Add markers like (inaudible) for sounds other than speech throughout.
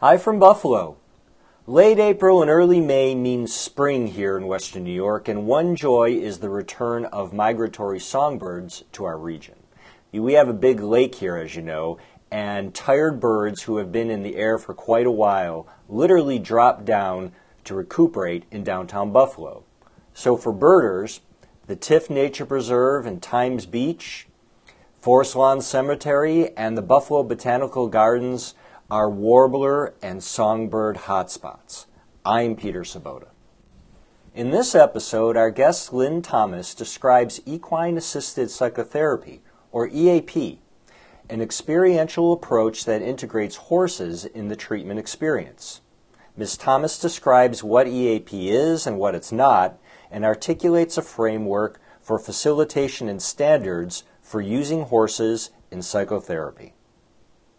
Hi from Buffalo. Late April and early May means spring here in western New York, and one joy is the return of migratory songbirds to our region. We have a big lake here, as you know, and tired birds who have been in the air for quite a while literally drop down to recuperate in downtown Buffalo. So for birders, the Tifft Nature Preserve and Times Beach, Forest Lawn Cemetery, and the Buffalo Botanical Gardens are warbler and songbird hotspots. I'm Peter Sobota. In this episode, our guest Lynn Thomas describes equine assisted psychotherapy, or EAP, an experiential approach that integrates horses in the treatment experience. Ms. Thomas describes what EAP is and what it's not, and articulates a framework for facilitation and standards for using horses in psychotherapy.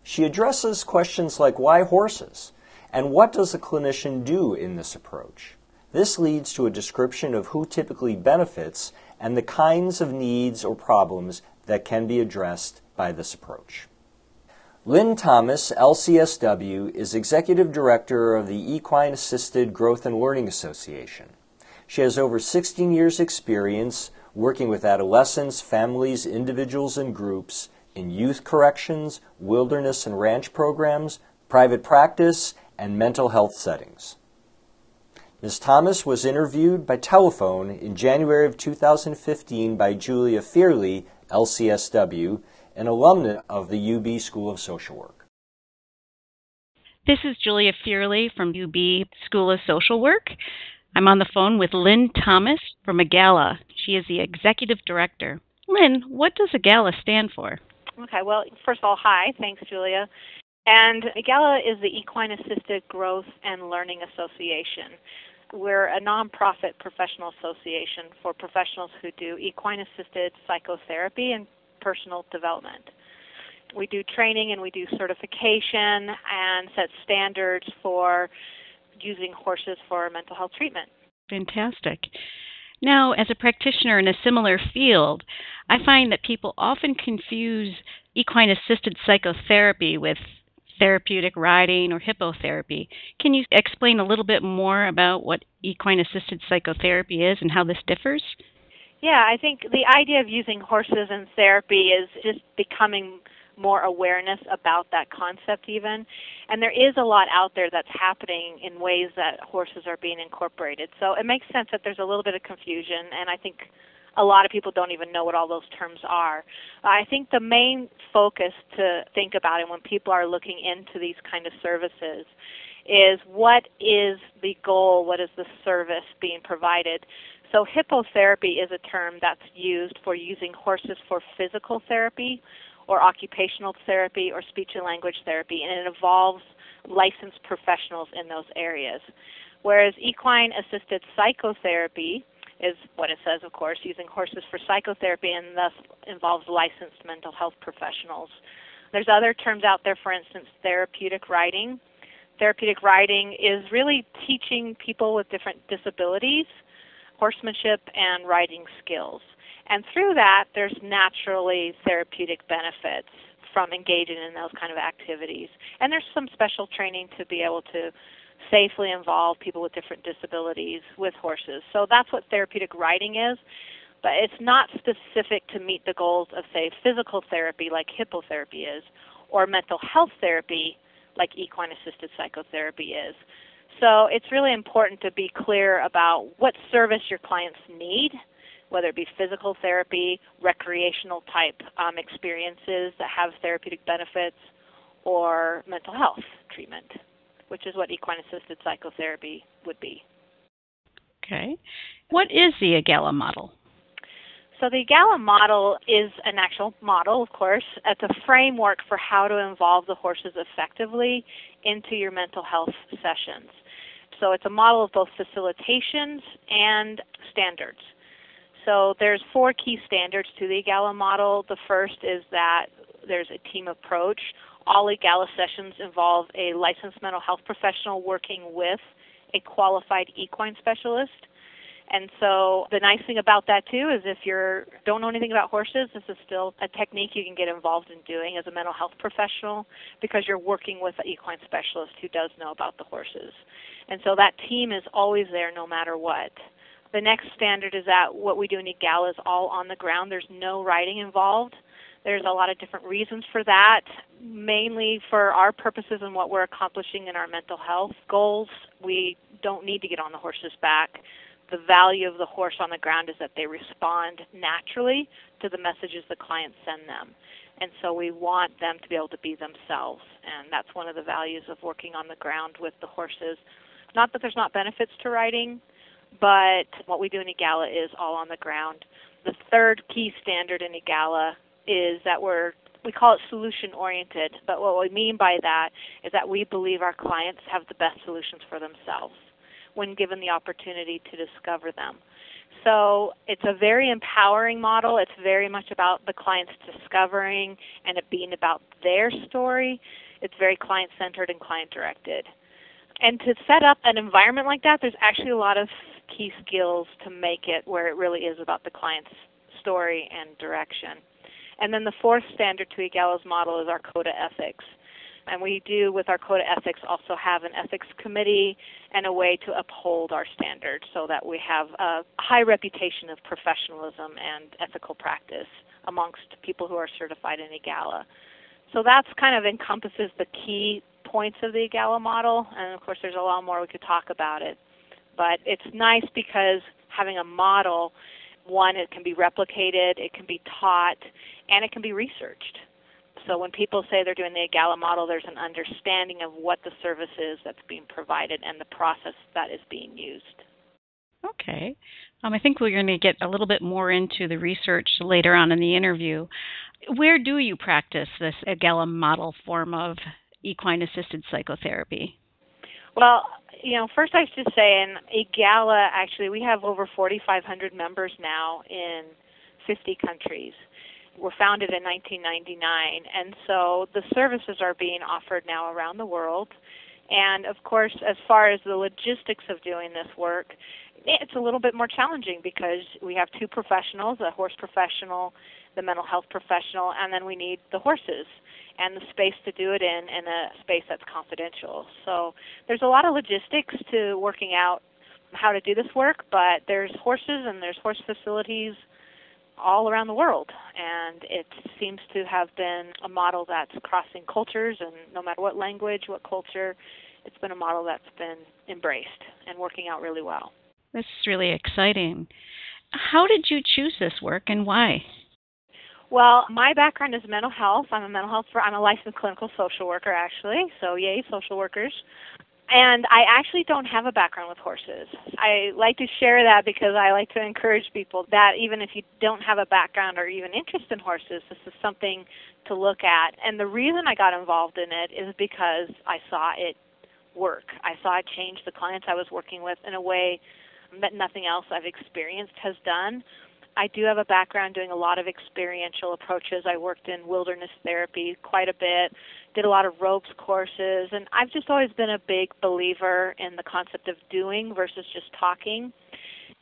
She addresses questions like why horses? And what does a clinician do in this approach? This leads to a description of who typically benefits and the kinds of needs or problems that can be addressed by this approach. Lynn Thomas, LCSW, is Executive Director of the Equine Assisted Growth and Learning Association. She has over 16 years' experience working with adolescents, families, individuals, and groups in youth corrections, wilderness and ranch programs, private practice, and mental health settings. Ms. Thomas was interviewed by telephone in January of 2015 by Julia Fearley, LCSW, an alumna of the UB School of Social Work. This is Julia Fearley from UB School of Social Work. I'm on the phone with Lynn Thomas from EAGALA. She is the executive director. Lynn, what does EAGALA stand for? Okay, well, first of all, hi. Thanks, Julia. And EAGALA is the Equine Assisted Growth and Learning Association. We're a nonprofit professional association for professionals who do equine assisted psychotherapy and personal development. We do training and we do certification and set standards for using horses for mental health treatment. Fantastic. Now, as a practitioner in a similar field, I find that people often confuse equine assisted psychotherapy with therapeutic riding or hippotherapy. Can you explain a little bit more about what equine assisted psychotherapy is and how this differs? Yeah, I think the idea of using horses in therapy is just becoming more awareness about that concept even. And there is a lot out there that's happening in ways that horses are being incorporated. So it makes sense that there's a little bit of confusion and i think a lot of people don't even know what all those terms are. I think the main focus to think about and when people are looking into these kind of services is what is the goal what is the service being provided. So hippotherapy is a term that's used for using horses for physical therapy or occupational therapy or speech and language therapy, and it involves licensed professionals in those areas. Whereas equine assisted psychotherapy is what it says, of course, using horses for psychotherapy and thus involves licensed mental health professionals. There's other terms out there, for instance, therapeutic riding. Therapeutic riding is really teaching people with different disabilities horsemanship and riding skills. And through that, there's naturally therapeutic benefits from engaging in those kind of activities. And there's some special training to be able to safely involve people with different disabilities with horses. So that's what therapeutic riding is. But it's not specific to meet the goals of, say, physical therapy like hippotherapy is, or mental health therapy like equine assisted psychotherapy is. So it's really important to be clear about what service your clients need, whether it be physical therapy, recreational type um, experiences that have therapeutic benefits, or mental health treatment, which is what equine assisted psychotherapy would be. Okay. What is the EAGALA model? So the EAGALA model is an actual model, of course. It's a framework for how to involve the horses effectively into your mental health sessions. So it's a model of both facilitations and standards. So there's four key standards to the EAGALA model. The first is that there's a team approach. All EAGALA sessions involve a licensed mental health professional working with a qualified equine specialist. And so the nice thing about that too is if you don't know anything about horses, this is still a technique you can get involved in doing as a mental health professional because you're working with an equine specialist who does know about the horses. And so that team is always there no matter what. The next standard is that what we do in EAGALA is all on the ground. There's no riding involved. There's a lot of different reasons for that, mainly for our purposes and what we're accomplishing in our mental health goals. We don't need to get on the horse's back the value of the horse on the ground is that they respond naturally to the messages the clients send them. And so we want them to be able to be themselves. And that's one of the values of working on the ground with the horses. Not that there's not benefits to riding, but what we do in EAGALA is all on the ground. The third key standard in EAGALA is that we're we call it solution oriented, but what we mean by that is that we believe our clients have the best solutions for themselves when given the opportunity to discover them. So it's a very empowering model. It's very much about the clients discovering and it being about their story. It's very client centered and client directed. And to set up an environment like that, there's actually a lot of key skills to make it where it really is about the client's story and direction. And then the fourth standard to EAGALA's model is our code of ethics. And we do, with our code of ethics, also have an ethics committee and a way to uphold our standards so that we have a high reputation of professionalism and ethical practice amongst people who are certified in EAGALA. So that's kind of encompasses the key points of the EAGALA model, and of course, there's a lot more we could talk about it. But it's nice because having a model, one, it can be replicated, it can be taught, and it can be researched. So when people say they're doing the EAGALA model, there's an understanding of what the service is that's being provided and the process that is being used. Okay. Um, I think we're going to get a little bit more into the research later on in the interview. Where do you practice this EAGALA model form of equine assisted psychotherapy? Well, you know, first I should say in EAGALA, actually, we have over 4,500 members now in 50 countries We're founded in 1999, and so the services are being offered now around the world. And of course, as far as the logistics of doing this work, it's a little bit more challenging because we have two professionals a horse professional, the mental health professional, and then we need the horses and the space to do it in and a space that's confidential. So there's a lot of logistics to working out how to do this work, but there's horses and there's horse facilities all around the world. And it seems to have been a model that's crossing cultures, and no matter what language, what culture, it's been a model that's been embraced and working out really well. This is really exciting. How did you choose this work and why? Well, my background is mental health. I'm a mental health. I'm a licensed clinical social worker, actually. So, yay, social workers. And I actually don't have a background with horses. I like to share that because I like to encourage people that even if you don't have a background or even interest in horses, this is something to look at. And the reason I got involved in it is because I saw it work. I saw it change the clients I was working with in a way that nothing else I've experienced has done. I do have a background doing a lot of experiential approaches. I worked in wilderness therapy quite a bit, did a lot of ropes courses, and I've just always been a big believer in the concept of doing versus just talking.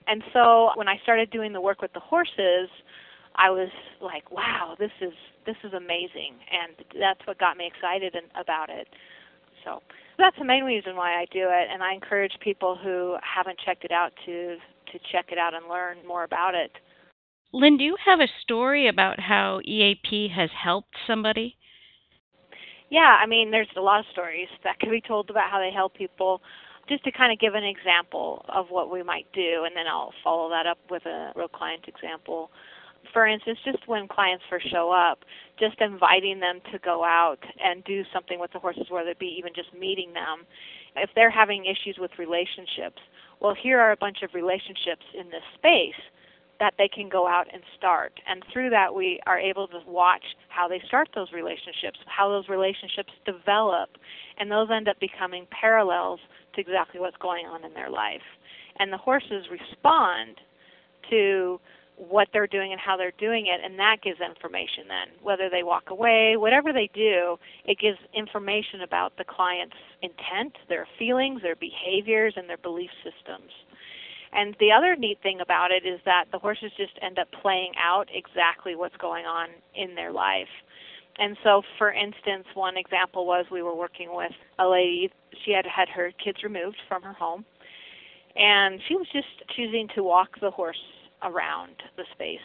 And so when I started doing the work with the horses, I was like, "Wow, this is this is amazing," and that's what got me excited about it. So that's the main reason why I do it, and I encourage people who haven't checked it out to to check it out and learn more about it. Lynn, do you have a story about how EAP has helped somebody? Yeah, I mean, there's a lot of stories that can be told about how they help people. Just to kind of give an example of what we might do, and then I'll follow that up with a real client example. For instance, just when clients first show up, just inviting them to go out and do something with the horses, whether it be even just meeting them. If they're having issues with relationships, well, here are a bunch of relationships in this space that they can go out and start. And through that, we are able to watch how they start those relationships, how those relationships develop, and those end up becoming parallels to exactly what's going on in their life. And the horses respond to what they're doing and how they're doing it, and that gives information then. Whether they walk away, whatever they do, it gives information about the client's intent, their feelings, their behaviors, and their belief systems. And the other neat thing about it is that the horses just end up playing out exactly what's going on in their life. And so, for instance, one example was we were working with a lady, she had had her kids removed from her home, and she was just choosing to walk the horse around the space.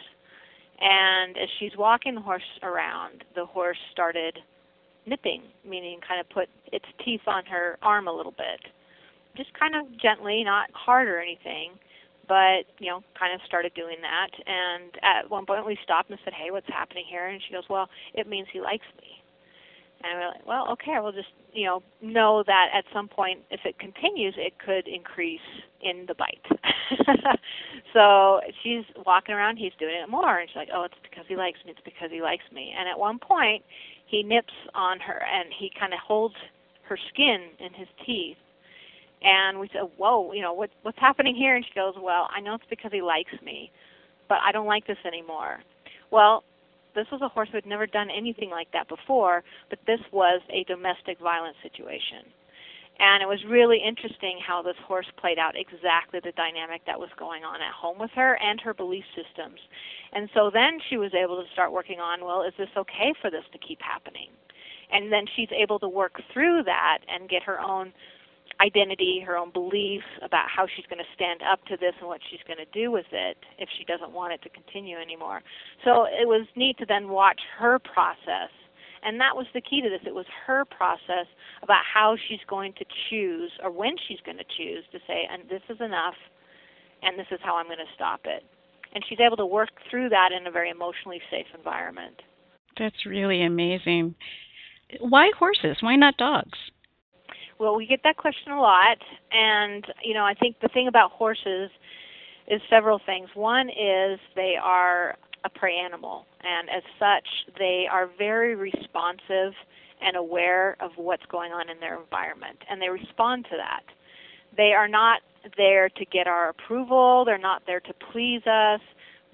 And as she's walking the horse around, the horse started nipping, meaning kind of put its teeth on her arm a little bit. Just kind of gently, not hard or anything, but, you know, kind of started doing that. And at one point we stopped and said, hey, what's happening here? And she goes, well, it means he likes me. And we're like, well, okay, we'll just, you know, know that at some point, if it continues, it could increase in the bite. (laughs) so she's walking around, he's doing it more, and she's like, oh, it's because he likes me, it's because he likes me. And at one point, he nips on her, and he kind of holds her skin in his teeth. And we said, whoa, you know, what, what's happening here? And she goes, well, I know it's because he likes me, but I don't like this anymore. Well, this was a horse who had never done anything like that before, but this was a domestic violence situation. And it was really interesting how this horse played out exactly the dynamic that was going on at home with her and her belief systems. And so then she was able to start working on, well, is this okay for this to keep happening? And then she's able to work through that and get her own identity, her own beliefs about how she's going to stand up to this and what she's going to do with it if she doesn't want it to continue anymore. So it was neat to then watch her process. And that was the key to this. It was her process about how she's going to choose or when she's going to choose to say, and this is enough, and this is how I'm going to stop it. And she's able to work through that in a very emotionally safe environment. That's really amazing. Why horses? Why not dogs? Well, we get that question a lot, and you know, I think the thing about horses is several things. One is they are a prey animal, and as such, they are very responsive and aware of what's going on in their environment, and they respond to that. They are not there to get our approval, they're not there to please us.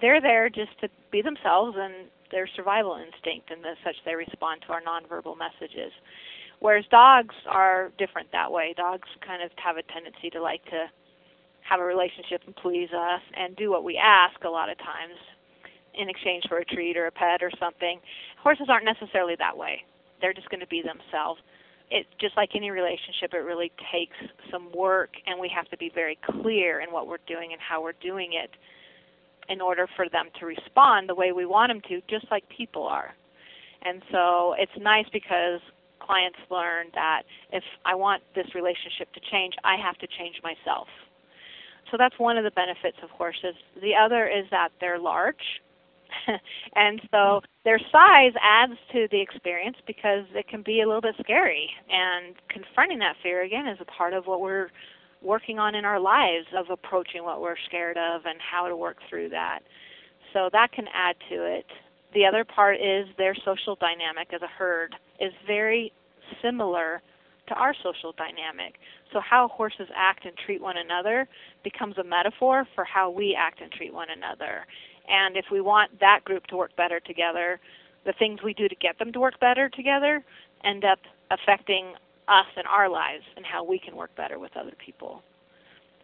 They're there just to be themselves and their survival instinct, and as such, they respond to our nonverbal messages. Whereas dogs are different that way. Dogs kind of have a tendency to like to have a relationship and please us and do what we ask a lot of times in exchange for a treat or a pet or something. Horses aren't necessarily that way. They're just going to be themselves. It's just like any relationship, it really takes some work, and we have to be very clear in what we're doing and how we're doing it in order for them to respond the way we want them to, just like people are. And so it's nice because clients learn that if I want this relationship to change, I have to change myself. So that's one of the benefits of horses. The other is that they're large. (laughs) and so their size adds to the experience because it can be a little bit scary. And confronting that fear, again, is a part of what we're working on in our lives of approaching what we're scared of and how to work through that. So that can add to it. The other part is their social dynamic as a herd is very similar to our social dynamic. So, how horses act and treat one another becomes a metaphor for how we act and treat one another. And if we want that group to work better together, the things we do to get them to work better together end up affecting us and our lives and how we can work better with other people.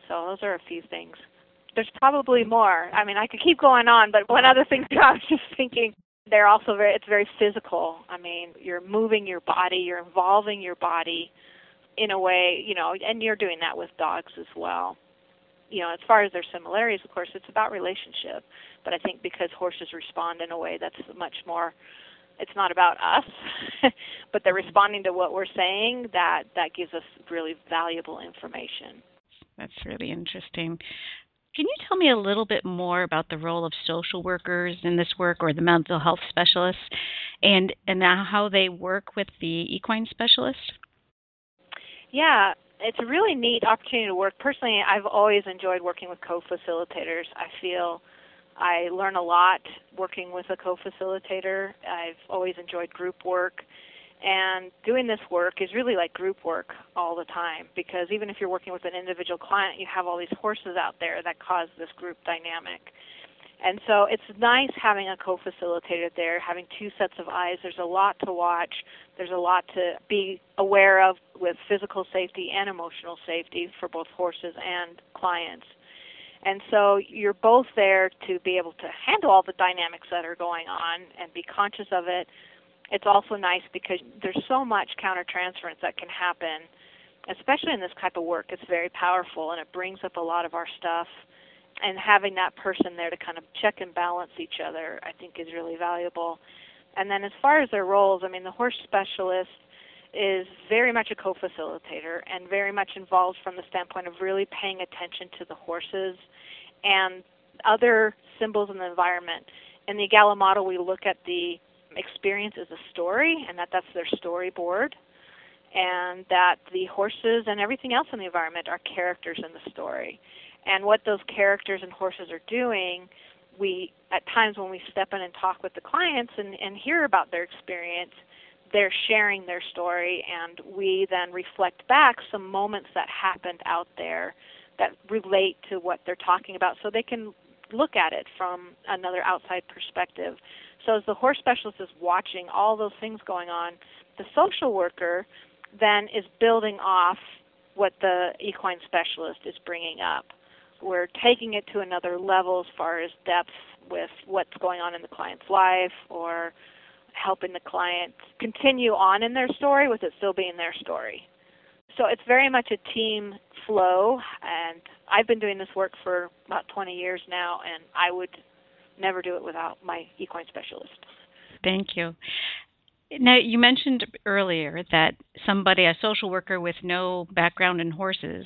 So, those are a few things. There's probably more. I mean, I could keep going on, but one other thing (laughs) I was just thinking they're also very it's very physical. I mean you're moving your body you're involving your body in a way you know and you're doing that with dogs as well. You know as far as their similarities of course it's about relationship but i think because horses respond in a way that's much more it's not about us (laughs) but they're responding to what we're saying that that gives us really valuable information. That's really interesting can you tell me a little bit more about the role of social workers in this work or the mental health specialists and, and how they work with the equine specialist? Yeah, it's a really neat opportunity to work. Personally, I've always enjoyed working with co facilitators. I feel I learn a lot working with a co-facilitator. I've always enjoyed group work. And doing this work is really like group work all the time because even if you're working with an individual client, you have all these horses out there that cause this group dynamic. And so it's nice having a co facilitator there, having two sets of eyes. There's a lot to watch, there's a lot to be aware of with physical safety and emotional safety for both horses and clients. And so you're both there to be able to handle all the dynamics that are going on and be conscious of it. It's also nice because there's so much countertransference that can happen, especially in this type of work. It's very powerful and it brings up a lot of our stuff. And having that person there to kind of check and balance each other, I think, is really valuable. And then as far as their roles, I mean, the horse specialist is very much a co-facilitator and very much involved from the standpoint of really paying attention to the horses and other symbols in the environment. In the EAGALA model, we look at the experience is a story and that that's their storyboard and that the horses and everything else in the environment are characters in the story. And what those characters and horses are doing, we at times when we step in and talk with the clients and, and hear about their experience, they're sharing their story, and we then reflect back some moments that happened out there that relate to what they're talking about so they can look at it from another outside perspective. So, as the horse specialist is watching all those things going on, the social worker then is building off what the equine specialist is bringing up. We're taking it to another level as far as depth with what's going on in the client's life or helping the client continue on in their story with it still being their story. So it's very much a team flow, and I've been doing this work for about 20 years now, and I would never do it without my equine specialist. Thank you. Now, you mentioned earlier that somebody, a social worker with no background in horses,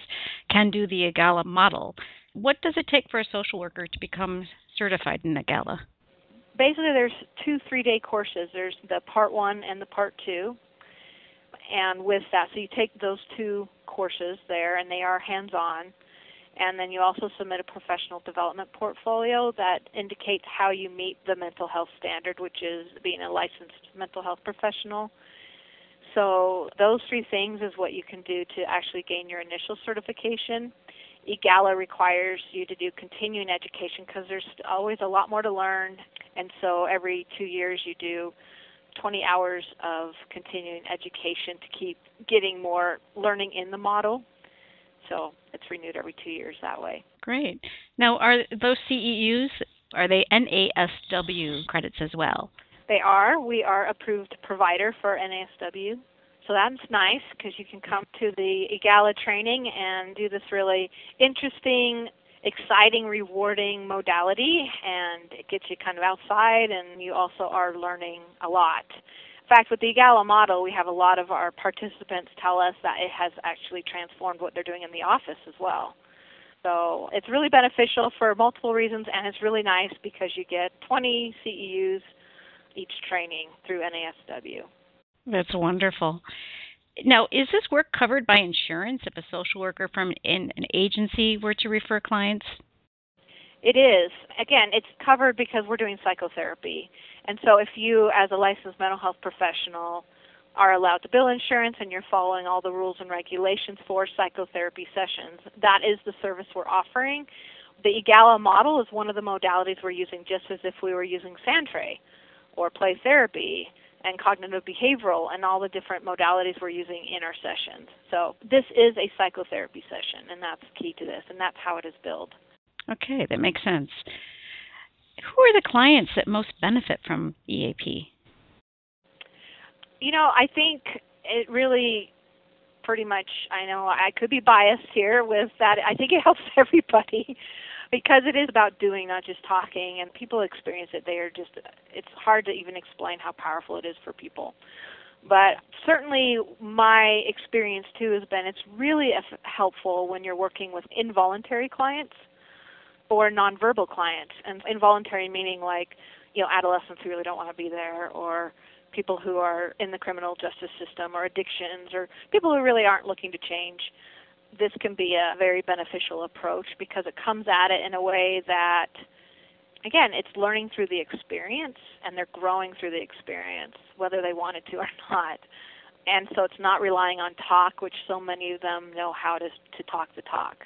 can do the EAGALA model. What does it take for a social worker to become certified in EAGALA? basically there's two three day courses there's the part one and the part two and with that so you take those two courses there and they are hands on and then you also submit a professional development portfolio that indicates how you meet the mental health standard which is being a licensed mental health professional. So those three things is what you can do to actually gain your initial certification. EAGALA requires you to do continuing education because there's always a lot more to learn. And so every two years you do 20 hours of continuing education to keep getting more learning in the model. So it's renewed every two years that way. Great. Now, are those CEUs, are they NASW credits as well? They are. We are approved provider for NASW. So that's nice because you can come to the EAGALA training and do this really interesting exciting, rewarding modality, and it gets you kind of outside, and you also are learning a lot. Fact, with the EAGALA model, we have a lot of our participants tell us that it has actually transformed what they're doing in the office as well. So it's really beneficial for multiple reasons, and it's really nice because you get 20 CEUs each training through NASW. That's wonderful. Now, is this work covered by insurance if a social worker from an agency were to refer clients? It is. Again, it's covered because we're doing psychotherapy. And so if you, as a licensed mental health professional, are allowed to bill insurance and you're following all the rules and regulations for psychotherapy sessions, that is the service we're offering. The EAGALA model is one of the modalities we're using just as if we were using Sandtray or play therapy and cognitive behavioral and all the different modalities we're using in our sessions. So this is a psychotherapy session, and that's key to this, and that's how it is billed. Okay, that makes sense. Who are the clients that most benefit from EAP? You know, I think it really pretty much I know I could be biased here with that. I think it (laughs) helps everybody because it is about doing, not just talking, and people experience it. They are just, it's hard to even explain how powerful it is for people. But certainly, my experience too has been it's really helpful when you're working with involuntary clients or nonverbal clients. And involuntary meaning like, you know, adolescents who really don't want to be there, or people who are in the criminal justice system, or addictions, or people who really aren't looking to change this can be a very beneficial approach because it comes at it in a way that again, it's learning through the experience and they're growing through the experience, whether they wanted to (laughs) or not. And so it's not relying on talk, which so many of them know how to to talk the talk.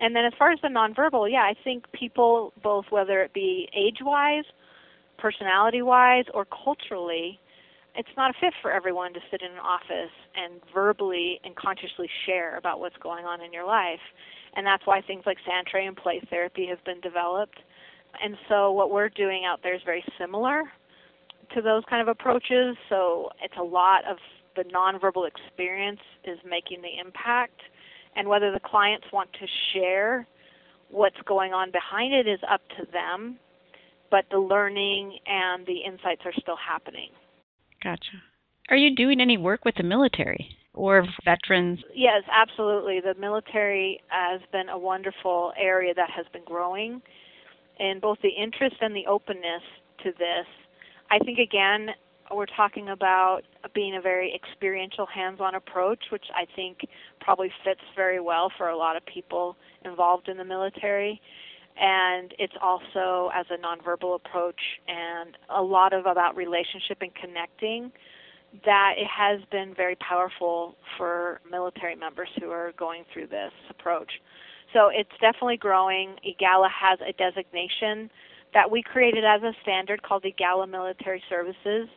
And then as far as the nonverbal, yeah, I think people both whether it be age wise, personality wise, or culturally, it's not a fit for everyone to sit in an office and verbally and consciously share about what's going on in your life. And that's why things like Sandtray and play therapy have been developed. And so what we're doing out there is very similar to those kind of approaches. So it's a lot of the nonverbal experience is making the impact. And whether the clients want to share what's going on behind it is up to them. But the learning and the insights are still happening. Gotcha. Are you doing any work with the military or veterans? Yes, absolutely. The military has been a wonderful area that has been growing in both the interest and the openness to this. I think, again, we're talking about being a very experiential, hands on approach, which I think probably fits very well for a lot of people involved in the military. And it's also as a nonverbal approach and a lot of about relationship and connecting that it has been very powerful for military members who are going through this approach. So it's definitely growing. EAGALA has a designation that we created as a standard called EAGALA Military Services.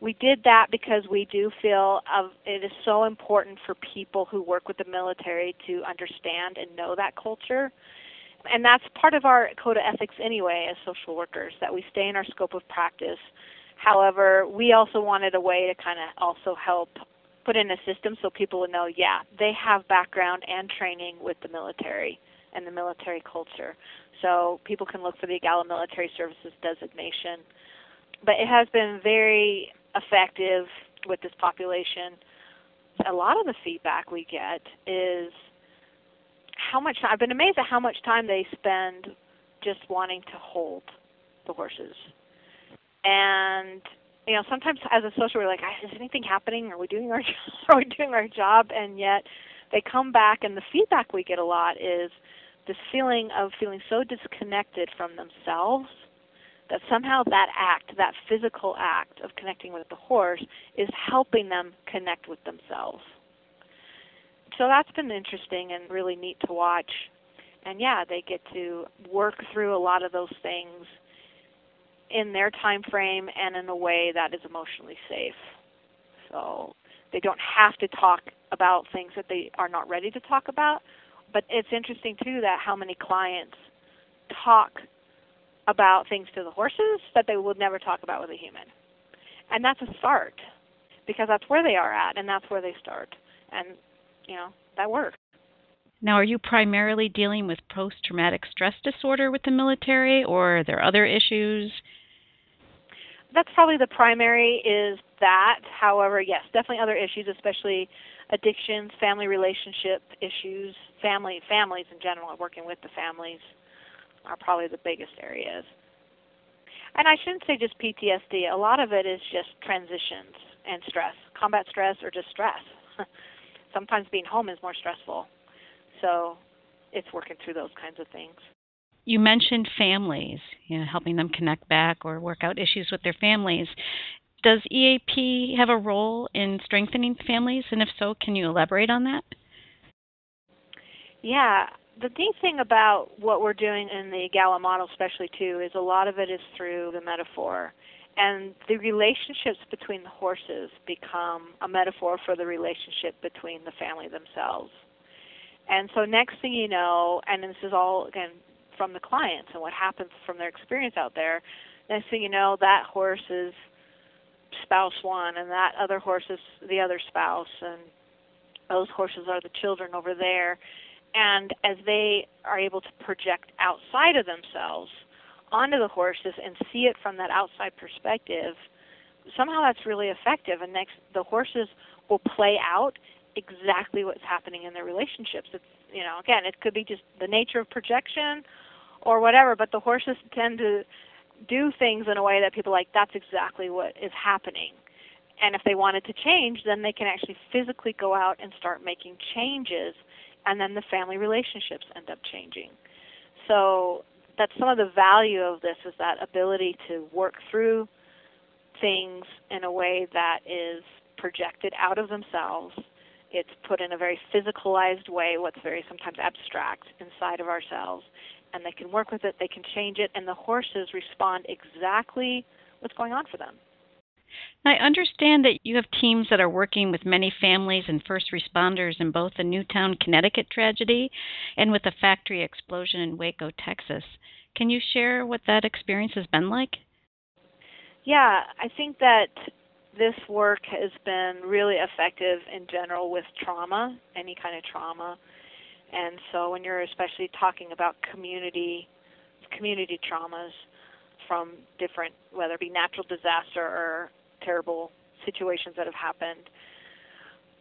We did that because we do feel of, it is so important for people who work with the military to understand and know that culture. And that's part of our code of ethics anyway as social workers, that we stay in our scope of practice. However, we also wanted a way to kind of also help put in a system so people would know, yeah, they have background and training with the military and the military culture. So people can look for the EAGALA Military Services designation. But it has been very effective with this population. A lot of the feedback we get is how much I've been amazed at how much time they spend just wanting to hold the horses. And you know, sometimes as a social, we're like, is anything happening? Are we doing our (laughs) job? are we doing our job? And yet, they come back, and the feedback we get a lot is this feeling of feeling so disconnected from themselves that somehow that act, that physical act of connecting with the horse, is helping them connect with themselves. So that's been interesting and really neat to watch. And yeah, they get to work through a lot of those things in their time frame and in a way that is emotionally safe. So they don't have to talk about things that they are not ready to talk about. But it's interesting too that how many clients talk about things to the horses that they would never talk about with a human. And that's a start because that's where they are at and that's where they start. And you know, that works. Now, are you primarily dealing with post traumatic stress disorder with the military or are there other issues? that's probably the primary is that. However, yes, definitely other issues, especially addictions, family relationship issues, family families in general, working with the families are probably the biggest areas. And I shouldn't say just PTSD. A lot of it is just transitions and stress, combat stress or just stress. (laughs) Sometimes being home is more stressful. So it's working through those kinds of things you mentioned families, you know, helping them connect back or work out issues with their families. Does EAP have a role in strengthening families? And if so, can you elaborate on that? Yeah, the neat thing about what we're doing in the EAGALA model, especially too, is a lot of it is through the metaphor. And the relationships between the horses become a metaphor for the relationship between the family themselves. And so, next thing you know, and this is all, again, from the clients and what happens from their experience out there. Next thing you know, that horse is spouse one, and that other horse is the other spouse, and those horses are the children over there. And as they are able to project outside of themselves onto the horses and see it from that outside perspective, somehow that's really effective. And next, the horses will play out exactly what's happening in their relationships. It's you know, again, it could be just the nature of projection, or whatever, but the horses tend to do things in a way that people like that's exactly what is happening. And if they wanted to change, then they can actually physically go out and start making changes and then the family relationships end up changing. So that's some of the value of this is that ability to work through things in a way that is projected out of themselves. It's put in a very physicalized way, what's very sometimes abstract inside of ourselves, and they can work with it, they can change it, and the horses respond exactly what's going on for them. I understand that you have teams that are working with many families and first responders in both the Newtown, Connecticut tragedy and with the factory explosion in Waco, Texas. Can you share what that experience has been like? Yeah, I think that this work has been really effective in general with trauma, any kind of trauma. And so when you're especially talking about community community traumas from different whether it be natural disaster or terrible situations that have happened,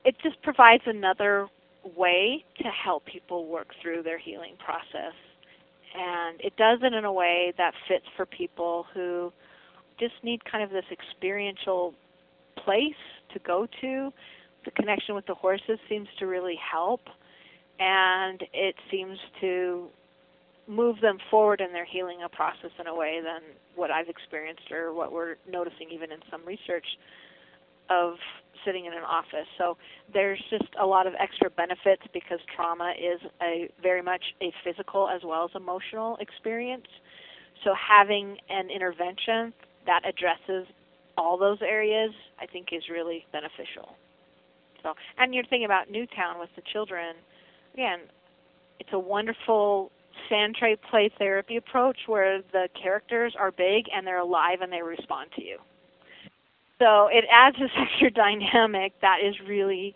it just provides another way to help people work through their healing process. And it does it in a way that fits for people who just need kind of this experiential place to go to. The connection with the horses seems to really help, and it seems to move them forward in their healing process in a way than what I've experienced or what we're noticing even in some research of sitting in an office. So there's just a lot of extra benefits because trauma is a very much a physical as well as emotional experience. So having an intervention that addresses all those areas, I think is really beneficial. So, and you're thinking about Newtown with the children. Again, it's a wonderful sand tray play therapy approach where the characters are big and they're alive and they respond to you. So it adds this (laughs) extra dynamic that is really,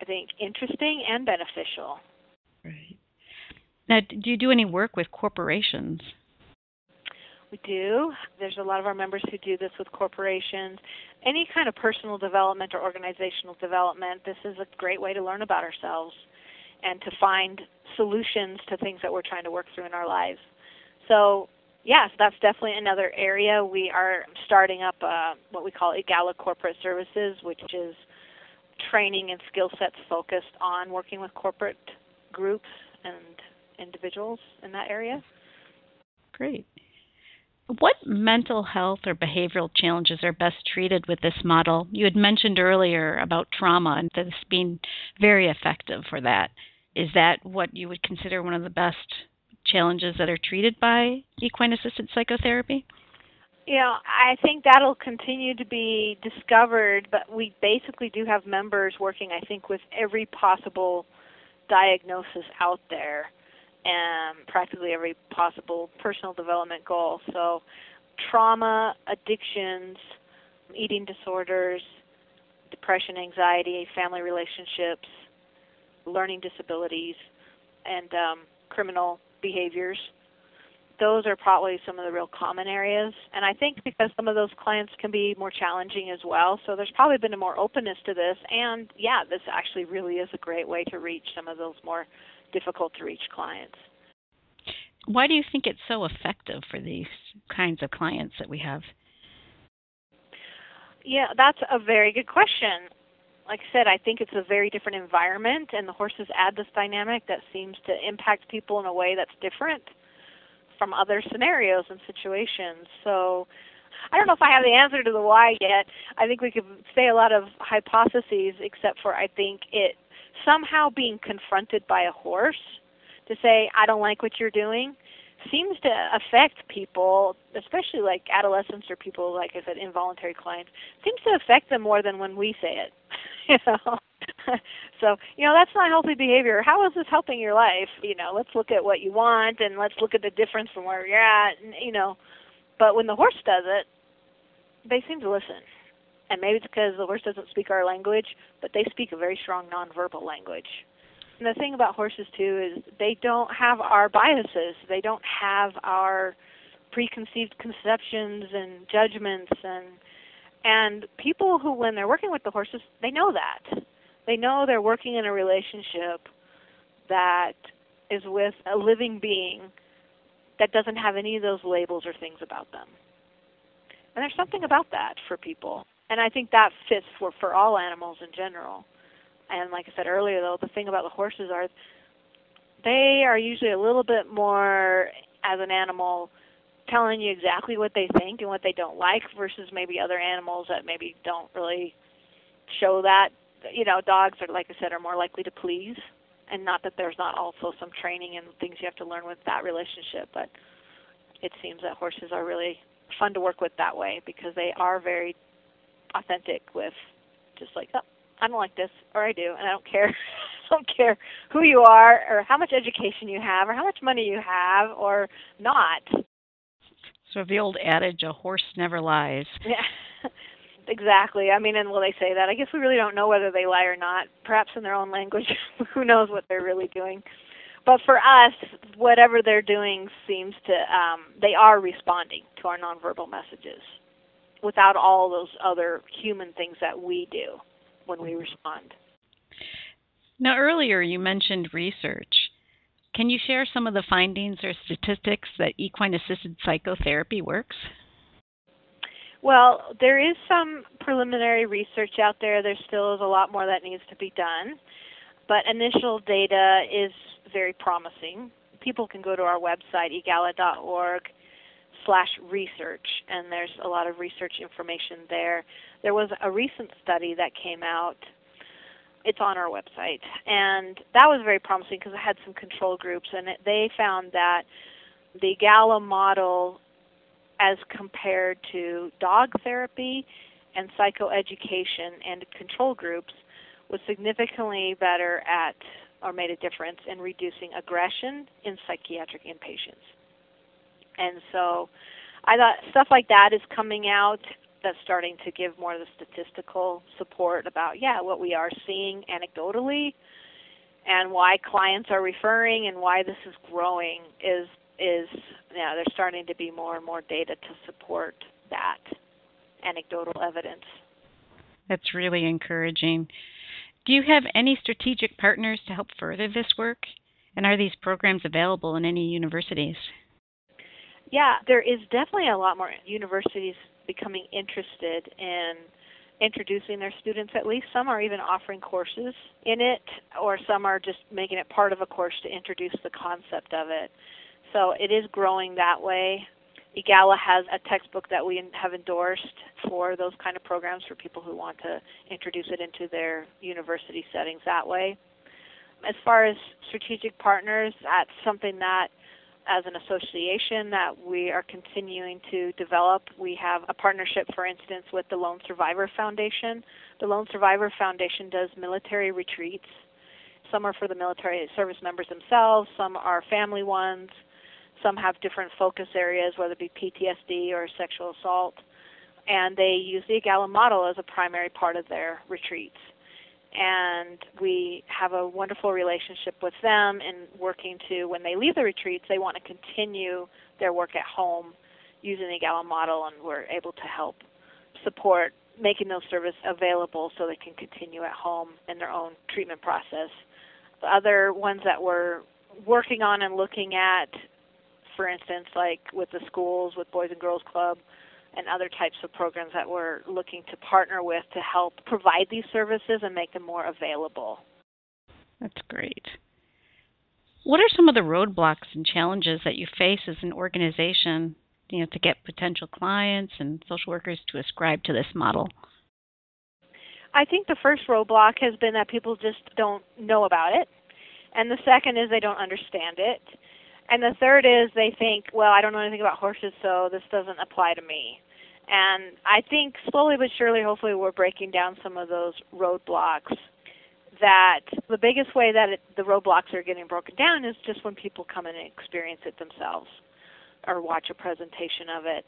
I think, interesting and beneficial. Right. Now, do you do any work with corporations? We do. There's a lot of our members who do this with corporations. Any kind of personal development or organizational development, this is a great way to learn about ourselves and to find solutions to things that we're trying to work through in our lives. So, yes, that's definitely another area. We are starting up uh, what we call EAGALA Corporate Services, which is training and skill sets focused on working with corporate groups and individuals in that area. Great. What mental health or behavioral challenges are best treated with this model? You had mentioned earlier about trauma and this being very effective for that. Is that what you would consider one of the best challenges that are treated by equine assisted psychotherapy? Yeah, I think that'll continue to be discovered, but we basically do have members working, I think, with every possible diagnosis out there and practically every possible personal development goal. So, trauma, addictions, eating disorders, depression, anxiety, family relationships, learning disabilities, and um, criminal behaviors. Those are probably some of the real common areas. And I think because some of those clients can be more challenging as well, so there's probably been a more openness to this. And yeah, this actually really is a great way to reach some of those more difficult to reach clients. Why do you think it's so effective for these kinds of clients that we have? Yeah, that's a very good question like I said, I think it's a very different environment, and the horses add this dynamic that seems to impact people in a way that's different from other scenarios and situations. So I don't know if I have the answer to the why yet. I think we could say a lot of hypotheses, except for I think it somehow being confronted by a horse to say, I don't like what you're doing, seems to affect people, especially like adolescents or people, like I said, involuntary clients, seems to affect them more than when we say it. (laughs) (laughs) you know. so, you know, that's not healthy behavior. How is this helping your life? You know, let's look at what you want and let's look at the difference from where you're at, and, you know. But when the horse does it, they seem to listen. And maybe it's because the horse doesn't speak our language, but they speak a very strong nonverbal language. And the thing about horses too is they don't have our biases. They don't have our preconceived conceptions and judgments and and people who, when they're working with the horses, they know that. They know they're working in a relationship that is with a living being that doesn't have any of those labels or things about them. And there's something about that for people. And I think that fits for, for all animals in general. And like I said earlier, though, the thing about the horses are they are usually a little bit more as an animal telling you exactly what they think and what they don't like versus maybe other animals that maybe don't really show that. You know dogs are like i said are more likely to please and not that there's not also some training and things you have to learn with that relationship but it seems that horses are really fun to work with that way because they are very authentic with just like oh i don't like this or i do and i don't care. (laughs) I don't care who you are or how much education you have or how much money you have or not so the old adage, a horse never lies. (laughs) Yeah, exactly. I mean, and will they say that? I guess we really don't know whether they lie or not. Perhaps in their own language, (laughs) who knows what they're really doing. But for us, whatever they're doing seems to, um, they are responding to our nonverbal messages without all those other human things that we do when we respond. Now, earlier you mentioned research. Can you share some of the findings or statistics that equine assisted psychotherapy works? Well, there is some preliminary research out there. There still is a lot more that needs to be done. But initial data is very promising. People can go to our website, eagala.org slash research, and there's a lot of research information there. There was a recent study that came out it's on our website, and that was very promising because it had some control groups, and it, they found that the EAGALA model, as compared to dog therapy and psychoeducation and control groups, was significantly better at or made a difference in reducing aggression in psychiatric inpatients. And so I thought stuff like that is coming out that's starting to give more of the statistical support about yeah what we are seeing anecdotally and why clients are referring and why this is growing is is yeah there's starting to be more and more data to support that anecdotal evidence. That's really encouraging. Do you have any strategic partners to help further this work? And are these programs available in any universities? Yeah, there is definitely a lot more universities becoming interested in introducing their students. At least some are even offering courses in it or some are just making it part of a course to introduce the concept of it. So it is growing that way. EAGALA has a textbook that we have endorsed for those kind of programs for people who want to introduce it into their university settings that way. As far as strategic partners that's something that as an association that we are continuing to develop. We have a partnership, for instance, with the Lone Survivor Foundation. The Lone Survivor Foundation does military retreats. Some are for the military service members themselves, some are family ones, some have different focus areas, whether it be PTSD or sexual assault. And they use the EAGALA model as a primary part of their retreats and we have a wonderful relationship with them and working to when they leave the retreats they want to continue their work at home using the EAGALA model and we're able to help support making those services available so they can continue at home in their own treatment process. The other ones that we're working on and looking at, for instance, like with the schools, with Boys and Girls Club, and other types of programs that we're looking to partner with to help provide these services and make them more available. That's great. What are some of the roadblocks and challenges that you face as an organization, you know, to get potential clients and social workers to ascribe to this model? I think the first roadblock has been that people just don't know about it. And the second is they don't understand it. And the third is they think, well, I don't know anything about horses, so this doesn't apply to me. And I think slowly but surely, hopefully, we're breaking down some of those roadblocks. That the biggest way that it, the roadblocks are getting broken down is just when people come and experience it themselves or watch a presentation of it.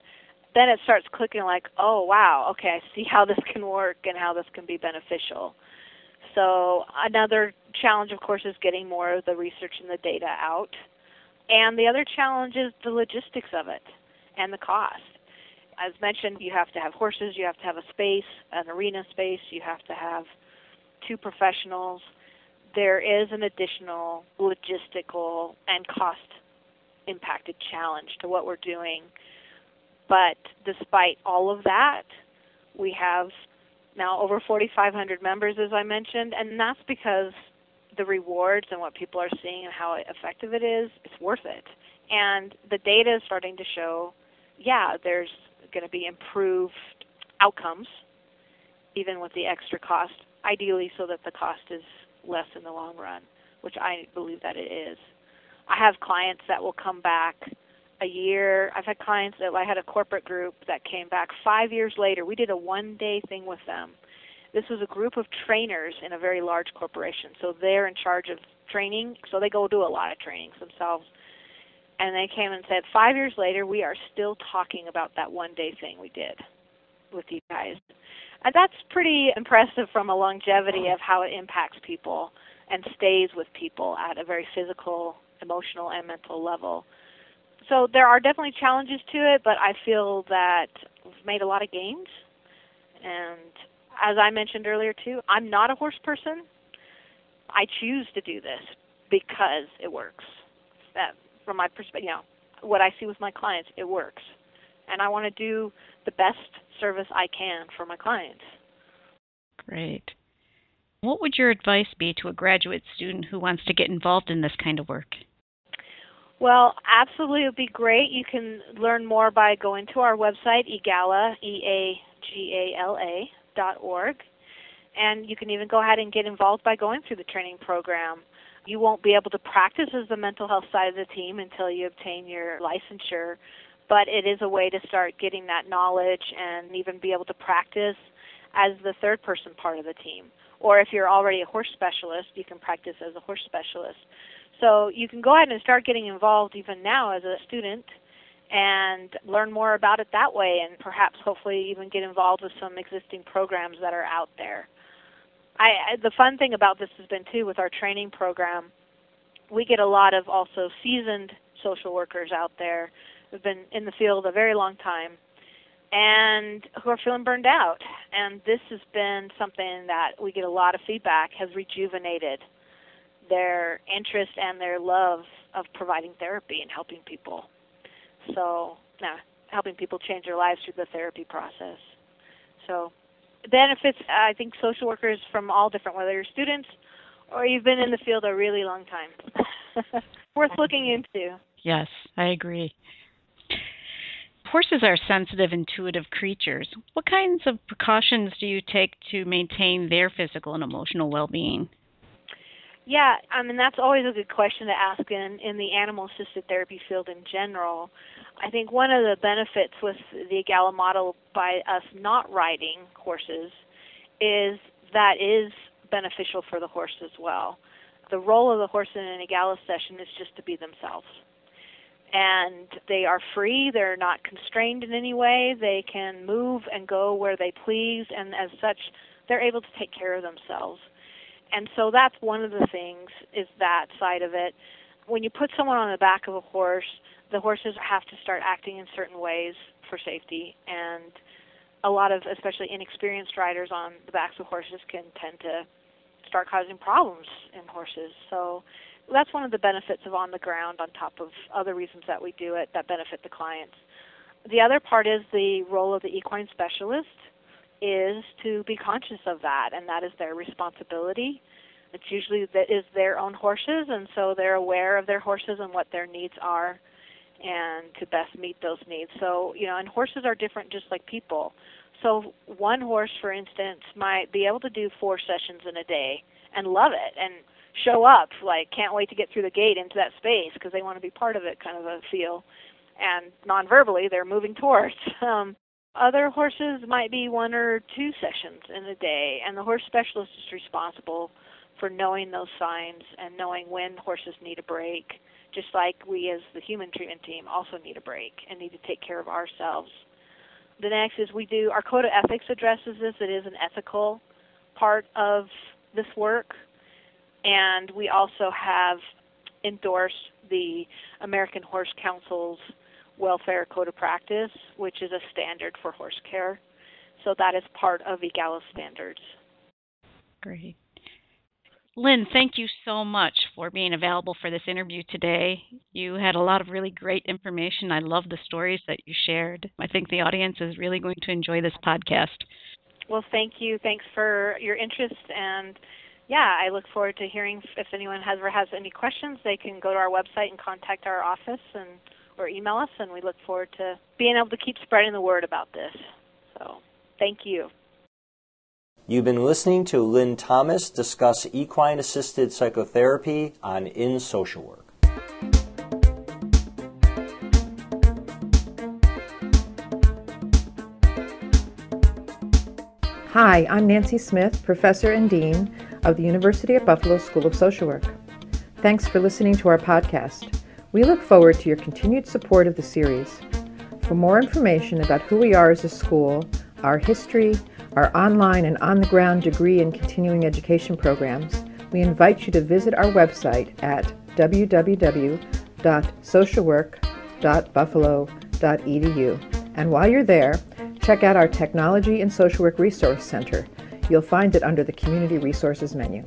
Then it starts clicking like, oh, wow, okay, I see how this can work and how this can be beneficial. So, another challenge, of course, is getting more of the research and the data out and the other challenge is the logistics of it and the cost. As mentioned, you have to have horses, you have to have a space, an arena space, you have to have two professionals. There is an additional logistical and cost impacted challenge to what we're doing. But despite all of that, we have now over 4,500 members, as I mentioned, and that's because the rewards and what people are seeing and how effective it is, it's worth it. And the data is starting to show, yeah, there's going to be improved outcomes, even with the extra cost, ideally so that the cost is less in the long run, which I believe that it is. I have clients that will come back a year. I've had clients that I had a corporate group that came back five years later. We did a one day thing with them. This was a group of trainers in a very large corporation. So they're in charge of training. So they go do a lot of trainings themselves. And they came and said, five years later, we are still talking about that one day thing we did with you guys. And that's pretty impressive from a longevity of how it impacts people and stays with people at a very physical, emotional, and mental level so there are definitely challenges to it, but I feel that we've made a lot of gains. And as I mentioned earlier too, I'm not a horse person. I choose to do this because it works. That from my perspective, you know, what I see with my clients, it works. And I want to do the best service I can for my clients. Great. What would your advice be to a graduate student who wants to get involved in this kind of work? Well, absolutely, it would be great. You can learn more by going to our website, EAGALA, E-A-G-A-L-A dot org, and you can even go ahead and get involved by going through the training program. You won't be able to practice as the mental health side of the team until you obtain your licensure, but it is a way to start getting that knowledge and even be able to practice as the third person part of the team. Or if you're already a horse specialist, you can practice as a horse specialist. So you can go ahead and start getting involved even now as a student and learn more about it that way and perhaps hopefully even get involved with some existing programs that are out there. I, the fun thing about this has been too with our training program, we get a lot of also seasoned social workers out there who've been in the field a very long time and who are feeling burned out. And this has been something that we get a lot of feedback has rejuvenated their interest and their love of providing therapy and helping people. So, nah, helping people change their lives through the therapy process. So, benefits, I think social workers from all different, whether you're students or you've been in the field a really long time. (laughs) Worth looking into. Yes, I agree. Horses are sensitive, intuitive creatures. What kinds of precautions do you take to maintain their physical and emotional well being? Yeah, I mean that's always a good question to ask in in the animal assisted therapy field in general. I think one of the benefits with the EAGALA model by us not riding horses is that is beneficial for the horse as well. The role of the horse in an EAGALA session is just to be themselves. And they are free, they're not constrained in any way, they can move and go where they please, and as such, they're able to take care of themselves and so that's one of the things is that side of it. When you put someone on the back of a horse, the horses have to start acting in certain ways for safety and a lot of especially inexperienced riders on the backs of horses can tend to start causing problems in horses. So that's one of the benefits of on the ground on top of other reasons that we do it that benefit the clients. The other part is the role of the equine specialist is to be conscious of that, and that is their responsibility. It's usually that is their own horses, and so they're aware of their horses and what their needs are, and to best meet those needs. So you know, and horses are different, just like people. So one horse, for instance, might be able to do four sessions in a day and love it and show up like can't wait to get through the gate into that space because they want to be part of it, kind of a feel. And non-verbally, they're moving towards. (laughs) Um, other horses might be one or two sessions in a day, and the horse specialist is responsible for knowing those signs and knowing when horses need a break, just like we as the human treatment team also need a break and need to take care of ourselves. The next is we do our code of ethics addresses this. It is an ethical part of this work, and we also have endorsed the American Horse Council's Welfare Code of Practice, which is a standard for horse care. So that is part of EAGALA standards. Great. Lynn, thank you so much for being available for this interview today. You had a lot of really great information. I love the stories that you shared. I think the audience is really going to enjoy this podcast. Well, thank you. Thanks for your interest and yeah, I look forward to hearing if anyone has ever has any questions. They can go to our website and contact our office and or email us, and we look forward to being able to keep spreading the word about this. So, thank you. You've been listening to Lynn Thomas discuss equine assisted psychotherapy on In Social Work. Hi, I'm Nancy Smith, Professor and Dean of the University of Buffalo School of Social Work. Thanks for listening to our podcast. We look forward to your continued support of the series. For more information about who we are as a school, our history, our online and on the ground degree and continuing education programs, we invite you to visit our website at www.socialwork.buffalo.edu. And while you're there, check out our Technology and Social Work Resource Center. You'll find it under the Community Resources menu.